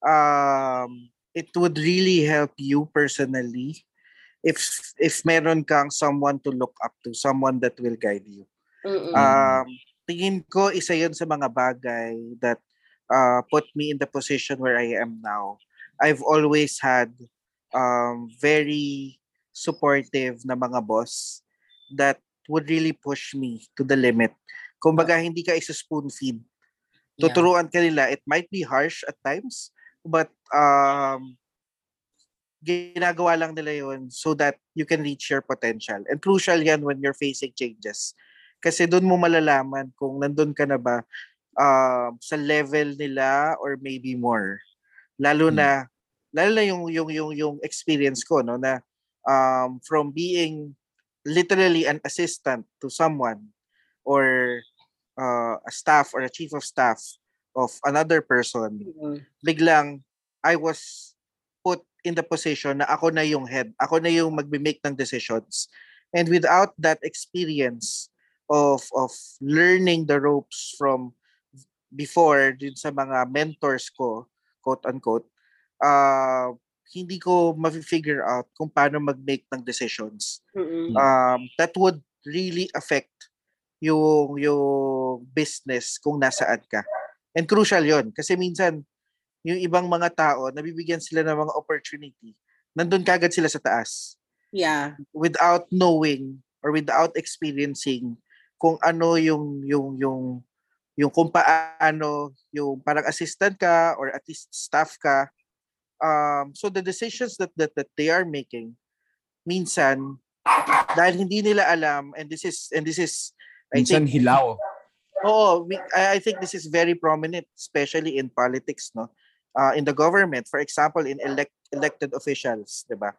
um, it would really help you personally if if meron kang someone to look up to, someone that will guide you. Mm-mm. Um, tingin ko isa yun sa mga bagay that uh, put me in the position where I am now. I've always had um, very supportive na mga boss that would really push me to the limit. Kumbaga, hindi ka isa spoon feed. Tuturuan ka nila. It might be harsh at times, but um, ginagawa lang nila yun so that you can reach your potential. And crucial yan when you're facing changes. Kasi doon mo malalaman kung nandun ka na ba um, sa level nila or maybe more. Lalo Hmm. na lalo na yung yung yung yung experience ko no na um, from being literally an assistant to someone or uh, a staff or a chief of staff of another person Mm-mm. biglang I was put in the position na ako na yung head, ako na yung magbe-make ng decisions. And without that experience of of learning the ropes from before din sa mga mentors ko, quote unquote, uh, hindi ko ma-figure out kung paano mag-make ng decisions. Mm-mm. Um, that would really affect yung yung business kung nasaan ka. And crucial 'yon kasi minsan yung ibang mga tao nabibigyan sila ng mga opportunity nandun kagad sila sa taas Yeah. without knowing or without experiencing kung ano yung yung yung yung kung paano yung parang assistant ka or at least staff ka um so the decisions that that, that they are making minsan dahil hindi nila alam and this is and this is I Minsan think hilaw. Oo, we- I, I think this is very prominent, especially in politics, no? Uh, in the government, for example, in elect, elected officials, di ba?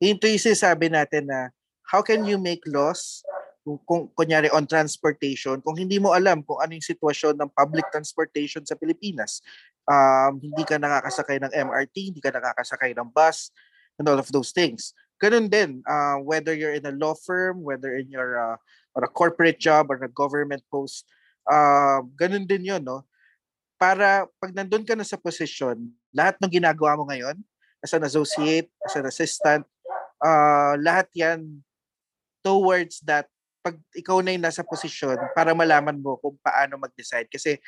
Ito yung sinasabi natin na how can you make laws kung, kung kunyari on transportation kung hindi mo alam kung ano yung sitwasyon ng public transportation sa Pilipinas. Um, hindi ka nakakasakay ng MRT, hindi ka nakakasakay ng bus, and all of those things. Ganun din, uh, whether you're in a law firm, whether in your uh, or a corporate job or a government post, uh, ganun din yun, no? Para pag nandun ka na sa posisyon, lahat ng ginagawa mo ngayon, as an associate, as an assistant, uh, lahat yan towards that pag ikaw na yung nasa posisyon para malaman mo kung paano mag-decide kasi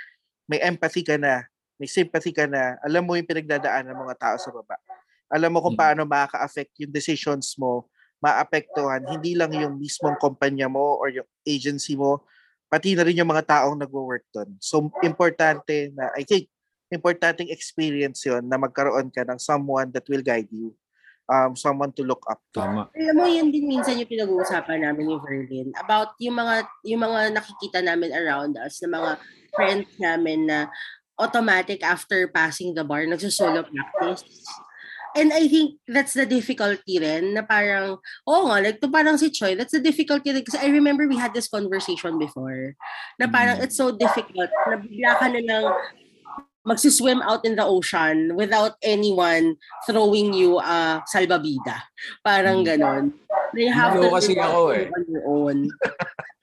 may empathy ka na, may sympathy ka na, alam mo yung pinagdadaan ng mga tao sa baba. Alam mo kung Mm. paano makaka-affect yung decisions mo, maapektuhan hindi lang yung mismong kumpanya mo or yung agency mo, pati na rin yung mga taong nagwo-work doon. So importante na I think importanteng experience 'yon na magkaroon ka ng someone that will guide you. Um someone to look up to. Tama. Alam mo, yun din minsan yung pinag-uusapan namin ni Verlin about yung mga yung mga nakikita namin around us na mga friends namin na automatic after passing the bar, nagsusolo practice. And I think that's the difficulty rin na parang, oo nga, like to parang si Choi, that's the difficulty rin. Kasi I remember we had this conversation before na parang Mm. it's so difficult na bigla ka na lang magsiswim out in the ocean without anyone throwing you a salbabida. Parang Mm. ganon. You have Leo to kasi ako eh. on your own.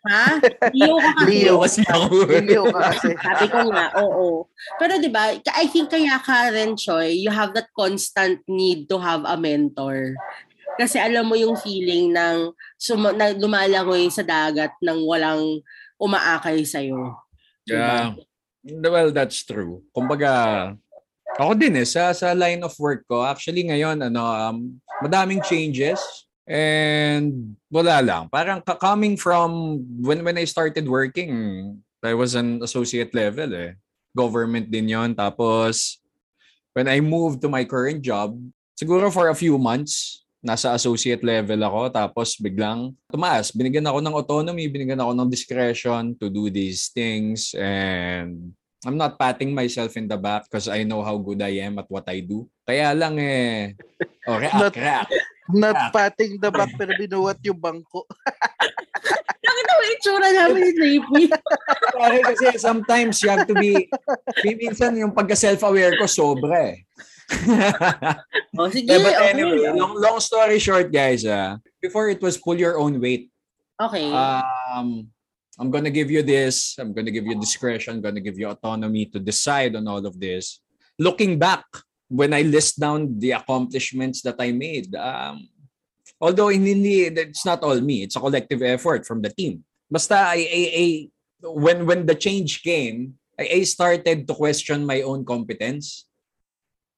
ha? Leo ka kasi. Leo. kasi ako. Leo ka kasi. Sabi ko nga, oo. Pero 'di ba, I think kaya ka rin, Choi, you have that constant need to have a mentor. Kasi alam mo yung feeling ng suma- na lumalangoy sa dagat nang walang umaakay sa'yo. Yeah. Well, that's true. Kumbaga, ako din eh, sa, sa line of work ko, actually ngayon, ano, um, madaming changes. And wala lang. Parang coming from when when I started working, I was an associate level eh. Government din yon Tapos, when I moved to my current job, siguro for a few months, nasa associate level ako. Tapos biglang tumaas. Binigyan ako ng autonomy, binigyan ako ng discretion to do these things. And I'm not patting myself in the back because I know how good I am at what I do. Kaya lang eh, oh, react, Not- react. Not patting the back pero binuwat yung bangko. Nakita mo yung itsura namin ni JP. Pare kasi sometimes you have to be, minsan yung pagka-self-aware ko sobra eh. oh, sige, Yeah, but okay. anyway, long, long story short guys, ah, before it was pull your own weight. Okay. Um, I'm gonna give you this. I'm gonna give you discretion. I'm gonna give you autonomy to decide on all of this. Looking back, when I list down the accomplishments that I made, um, although hindi, it's not all me. It's a collective effort from the team. Basta I, I, I when when the change came, I, I started to question my own competence.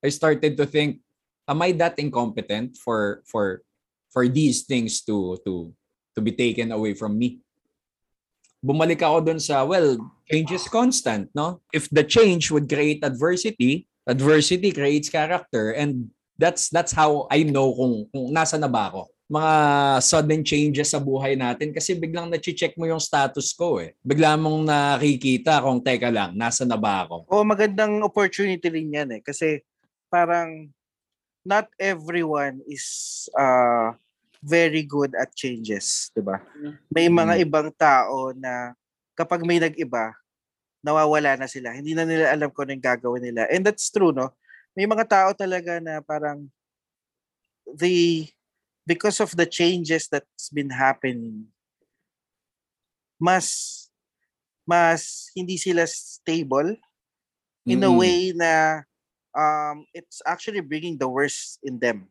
I started to think, am I that incompetent for for for these things to to to be taken away from me? bumalik ako dun sa, well, change is constant, no? If the change would create adversity, adversity creates character and that's that's how I know kung, kung nasa na ba ako. Mga sudden changes sa buhay natin kasi biglang na-check mo yung status ko eh. Bigla mong nakikita kung teka lang, nasa na ba ako. O magandang opportunity rin yan eh. Kasi parang not everyone is uh, very good at changes, 'di ba? May mga Mm. ibang tao na kapag may nag-iba, nawawala na sila. Hindi na nila alam kung ano yung gagawin nila. And that's true, no? May mga tao talaga na parang the because of the changes that's been happening, mas mas hindi sila stable in a Mm-mm. way na um, it's actually bringing the worst in them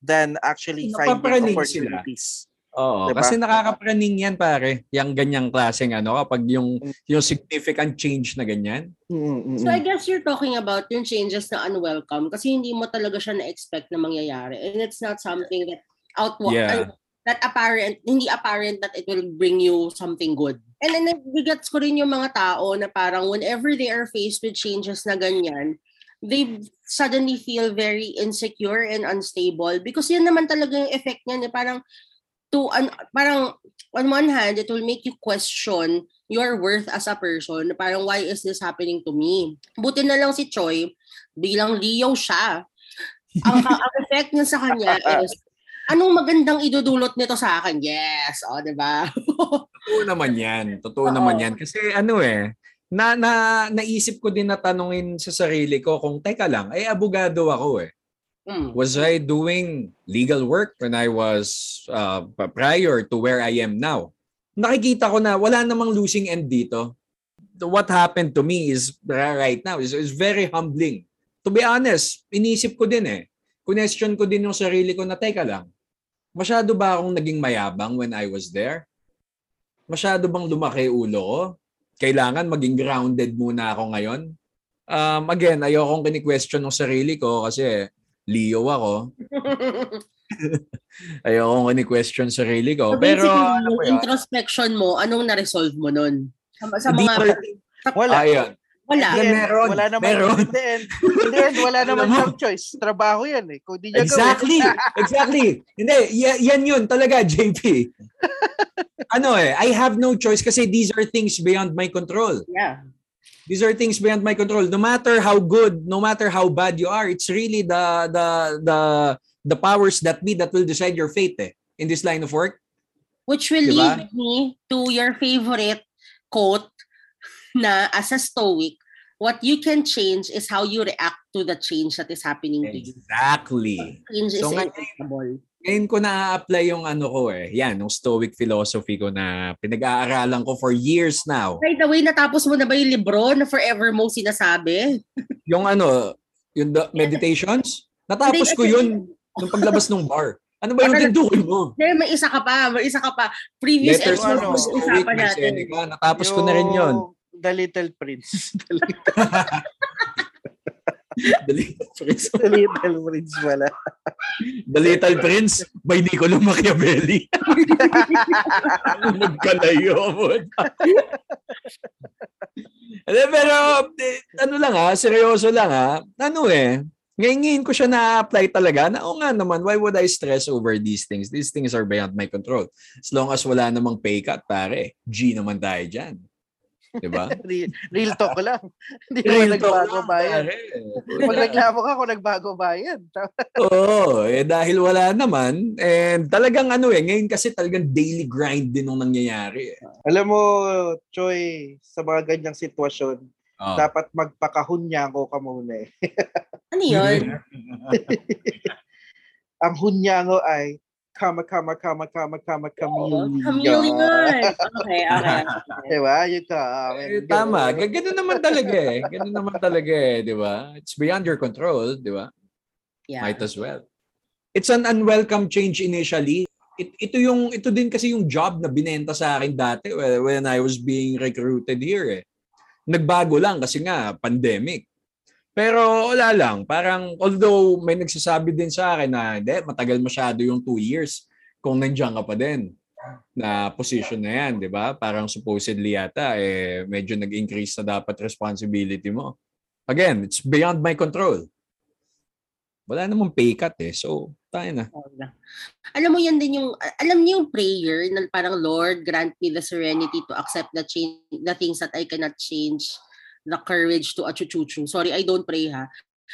than actually finding Napapraning sila. opportunities. Oo, Diba? kasi nakakapraning yan pare, yung ganyang klaseng ano, kapag yung yung significant change na ganyan. Mm, mm, So I mm. guess you're talking about yung changes na unwelcome kasi hindi mo talaga siya na-expect na mangyayari. And it's not something that outwa Yeah. that apparent, hindi apparent that it will bring you something good. And then nabigats ko rin yung mga tao na parang whenever they are faced with changes na ganyan, they suddenly feel very insecure and unstable because yan naman talaga yung effect niyan. Eh. Parang to an, parang on one hand, it will make you question your worth as a person. Parang, why is this happening to me? Buti na lang si Choi, bilang Leo siya. Ang, ang effect niya sa kanya is, anong magandang idudulot nito sa akin? Yes, o, oh, di ba? Totoo naman yan. Totoo Oo. naman yan. Kasi ano eh, na, na, naisip ko din na tanungin sa sarili ko kung, teka lang, eh abogado ako eh. Hmm. Was I doing legal work when I was uh, prior to where I am now? Nakikita ko na wala namang losing end dito. What happened to me is right now is, is very humbling. To be honest, inisip ko din eh. Question ko din yung sarili ko na, teka lang, masyado ba akong naging mayabang when I was there? Masyado bang lumaki ulo ko? Kailangan maging grounded muna ako ngayon? Um, again, ayokong kini-question ng sarili ko kasi Leo ako. Ayokong kini-question sarili ko. So Pero, ano yung yun? introspection mo, anong na-resolve mo nun? Sa, sa Hindi mga... Wala. Ayun. Wala. In the end, Meron. Wala naman. Meron. In the end, in the end wala naman siyang choice. Trabaho yan eh. Kung di niya Exactly. gawin. Exactly. Hindi, y- yan yun talaga, JP. ano eh, I have no choice kasi these are things beyond my control. Yeah. These are things beyond my control. No matter how good, no matter how bad you are, it's really the the the the powers that be that will decide your fate eh, in this line of work. Which will Diba? lead me to your favorite quote na as a stoic, what you can change is how you react to the change that is happening to you. Exactly. Change So is ngayon- inevitable. Ngayon ko na-apply yung ano ko eh. Yan, yung stoic philosophy ko na pinag-aaralan ko for years now. By the way, natapos mo na ba yung libro na forever mo sinasabi? Yung ano, yung the meditations, natapos ko yun nung paglabas ng bar. Ano ba yung tindukin mo? Hindi, may isa ka pa. May isa ka pa. Previous Letters episode, ano, usapan natin. Seneca. Natapos ko na rin yun. The Little Prince. The Little, The Little Prince. the Little Prince wala. The Little Prince by Niccolo Machiavelli. Magkalayo mo. Pero eh, ano lang ha, seryoso lang ha. Ano eh, ngayon ko siya na-apply talaga na o nga naman, why would I stress over these things? These things are beyond my control. As long as wala namang pay cut, pare, G naman tayo dyan. Diba? Real, real talk ko lang. Hindi naman nagbago bayan. Pag naglamo ka, kung nagbago bayan. Oo, eh dahil wala naman, and talagang ano eh, ngayon kasi talagang daily grind din nung nangyayari eh. Alam mo, Choy, sa mga ganyang sitwasyon, Oh. dapat magpakahunyango ka muna eh. Ano yun? Ang hunyango ay kama, kama, kama, kama, kama, chameleon. Chameleon. Okay, okay. okay. Diba? Yung ka. Eh, tama, G- ganun naman talaga eh. Ganun naman talaga eh, di ba? It's beyond your control, di ba? Yeah. Might as well. It's an unwelcome change initially. It, ito yung ito din kasi yung job na binenta sa akin dati when, when I was being recruited here eh. Nagbago lang kasi nga pandemic. Pero wala lang, parang although may nagsasabi din sa akin na hindi, matagal masyado yung two years kung nandiyan ka pa din na position na yan, di ba? Parang supposedly yata, eh, medyo nag-increase na dapat responsibility mo. Again, it's beyond my control. Wala namang pay cut eh. So, tayo na. Alam mo yan din yung, alam niyo yung prayer na parang, Lord, grant me the serenity to accept the change, the things that I cannot change, the courage to achuchuchu. Sorry, I don't pray ha.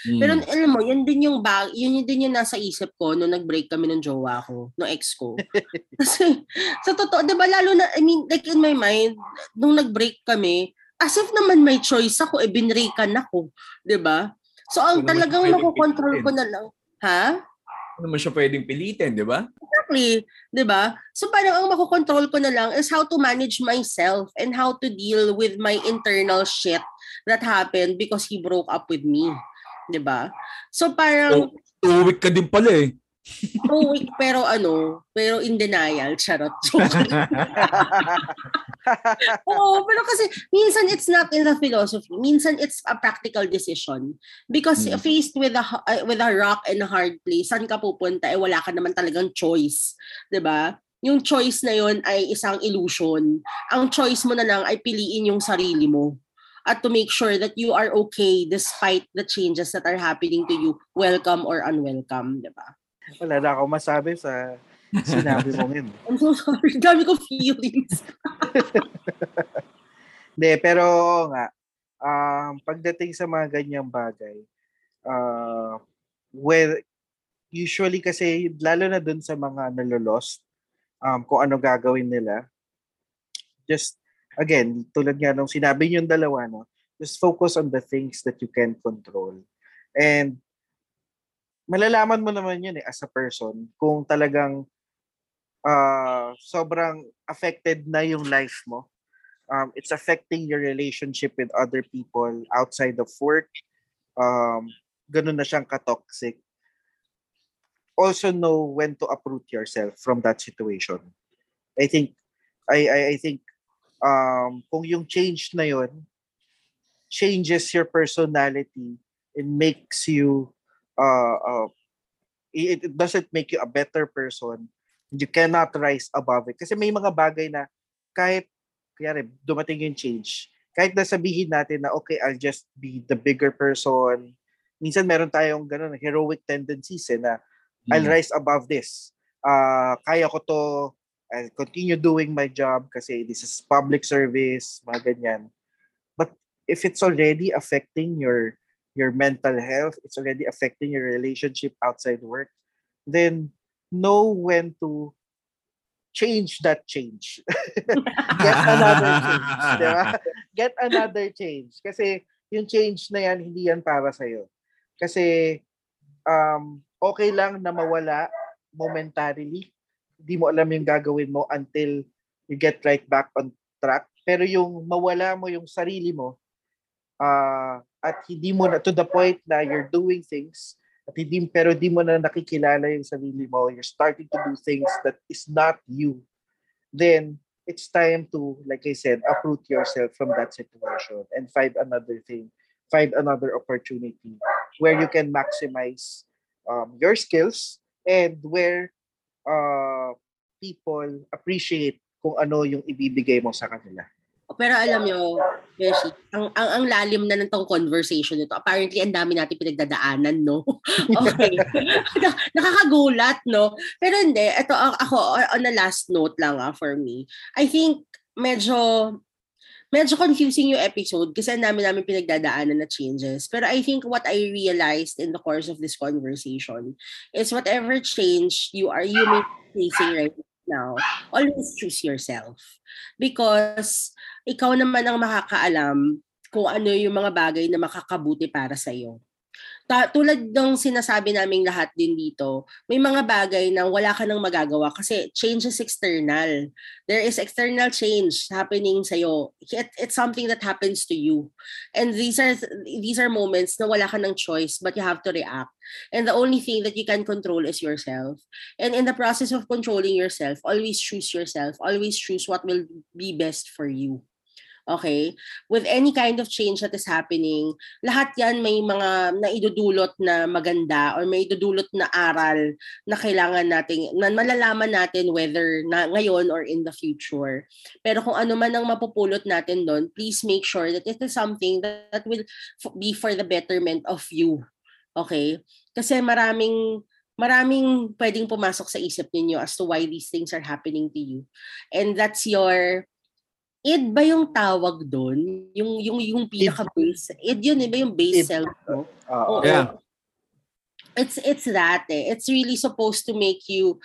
Mm. Pero alam mo, yun din yung bag, yun, yun din yung nasa isip ko nung nag-break kami ng jowa ko, ng ex ko. Kasi, sa totoo, di ba, lalo na, I mean, like in my mind, nung nag-break kami, as if naman may choice ako, eh, binreakan ako. Di ba? So, ang naman talagang pilitin. ko na lang. Ha? Ano naman siya pwedeng pilitin, di ba? Exactly. ba? So parang ang makokontrol ko na lang is how to manage myself and how to deal with my internal shit that happened because he broke up with me. ba? So parang Two week ka din pala eh. Stoic pero ano, pero in denial. Charot. Oo, pero kasi minsan it's not in the philosophy. Minsan it's a practical decision. Because Hmm. faced with a uh, with a rock and a hard place, saan ka pupunta? Eh wala ka naman talagang choice. 'Di ba? Yung choice na yon ay isang illusion. Ang choice mo na lang ay piliin yung sarili mo at to make sure that you are okay despite the changes that are happening to you, welcome or unwelcome, 'di ba? Wala na ako masabi sa sinabi mong yun. I'm so sorry. Dami ko feelings. Hindi, pero nga, um, pagdating sa mga ganyang bagay, uh, well, usually kasi, lalo na dun sa mga nalolost, um, kung ano gagawin nila, just, again, tulad nga nung sinabi yung dalawa, no, just focus on the things that you can control. And, malalaman mo naman yun eh, as a person, kung talagang uh, sobrang affected na yung life mo um, it's affecting your relationship with other people outside of work. Um, ganun na siyang ka-toxic. Also know when to uproot yourself from that situation. I think, I, I, I think, um, kung yung change na yun, changes your personality and makes you, uh, uh, it, it doesn't make you a better person. You cannot rise above it. Kasi may mga bagay na kahit kaya dumating yung change. Kahit na sabihin natin na, okay, I'll just be the bigger person. Minsan meron tayong ganun, heroic tendencies eh, na I'll Mm. rise above this. Uh, kaya ko to, I'll continue doing my job kasi this is public service, mga ganyan. But if it's already affecting your your mental health, it's already affecting your relationship outside work, then know when to change that change. Get another change. Di ba? Get another change. Kasi yung change na yan, hindi yan para sa'yo. Kasi um, okay lang na mawala momentarily. Hindi mo alam yung gagawin mo until you get right back on track. Pero yung mawala mo yung sarili mo uh, at hindi mo na to the point na you're doing things at hindi pero di mo na nakikilala yung sarili mo, you're starting to do things that is not you, then it's time to, like I said, uproot yourself from that situation and find another thing, find another opportunity where you can maximize um, your skills and where uh, people appreciate kung ano yung ibibigay mo sa kanila. Pero alam nyo, Beshi, ang, ang, ang lalim na ng tong conversation nito. Apparently, ang dami natin pinagdadaanan, no? okay. Na- Nakakagulat, no? Pero hindi, ito ako, on a last note lang ah, for me. I think medyo medyo confusing yung episode kasi dami namin pinagdadaanan na changes. Pero I think what I realized in the course of this conversation is whatever change you are you may be facing right now, always choose yourself. Because ikaw naman ang makakaalam kung ano yung mga bagay na makakabuti para sa iyo. Ta- tulad ng sinasabi naming lahat din dito, may mga bagay na wala ka nang magagawa kasi change is external. There is external change happening sa iyo. It, it's something that happens to you. And these are these are moments na wala ka ng choice but you have to react. And the only thing that you can control is yourself. And in the process of controlling yourself, always choose yourself. Always choose what will be best for you. Okay? With any kind of change that is happening, lahat yan may mga naidudulot na maganda or may idudulot na aral na kailangan natin, na malalaman natin whether na ngayon or in the future. Pero kung ano man ang mapupulot natin doon, please make sure that it is something that, that will be for the betterment of you. Okay? Kasi maraming maraming pwedeng pumasok sa isip ninyo as to why these things are happening to you. And that's your id ba yung tawag doon? Yung yung yung pinaka base. Id yun, iba yung base Id. self mo. Oo. Oo. Yeah. It's it's that eh. It's really supposed to make you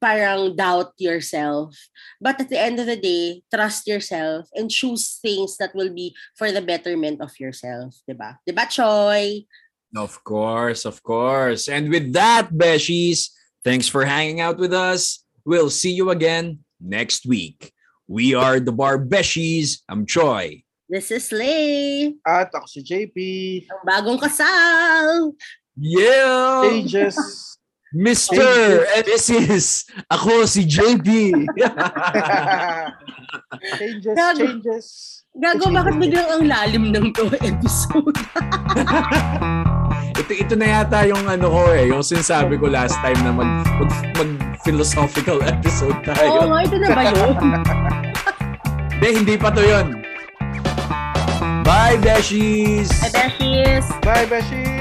parang doubt yourself. But at the end of the day, trust yourself and choose things that will be for the betterment of yourself, 'di ba? 'Di ba, Choy? Of course, of course. And with that, Beshies, thanks for hanging out with us. We'll see you again next week. We are the Bar Beshies. I'm Troy. This is Lay, At ako si JP. ang bagong kasal. Yeah! Changes. Mr. And this is ako si JB. changes, Gago. changes. Gago, bakit biglang ang lalim ng to episode? ito ito na yata yung ano ko eh, yung sinasabi ko last time na mag mag, mag philosophical episode Oo tayo. nga, ito na ba yun? Hindi, hindi pa to yun. Bye, Beshies! Bye, Beshies! Bye, Beshi!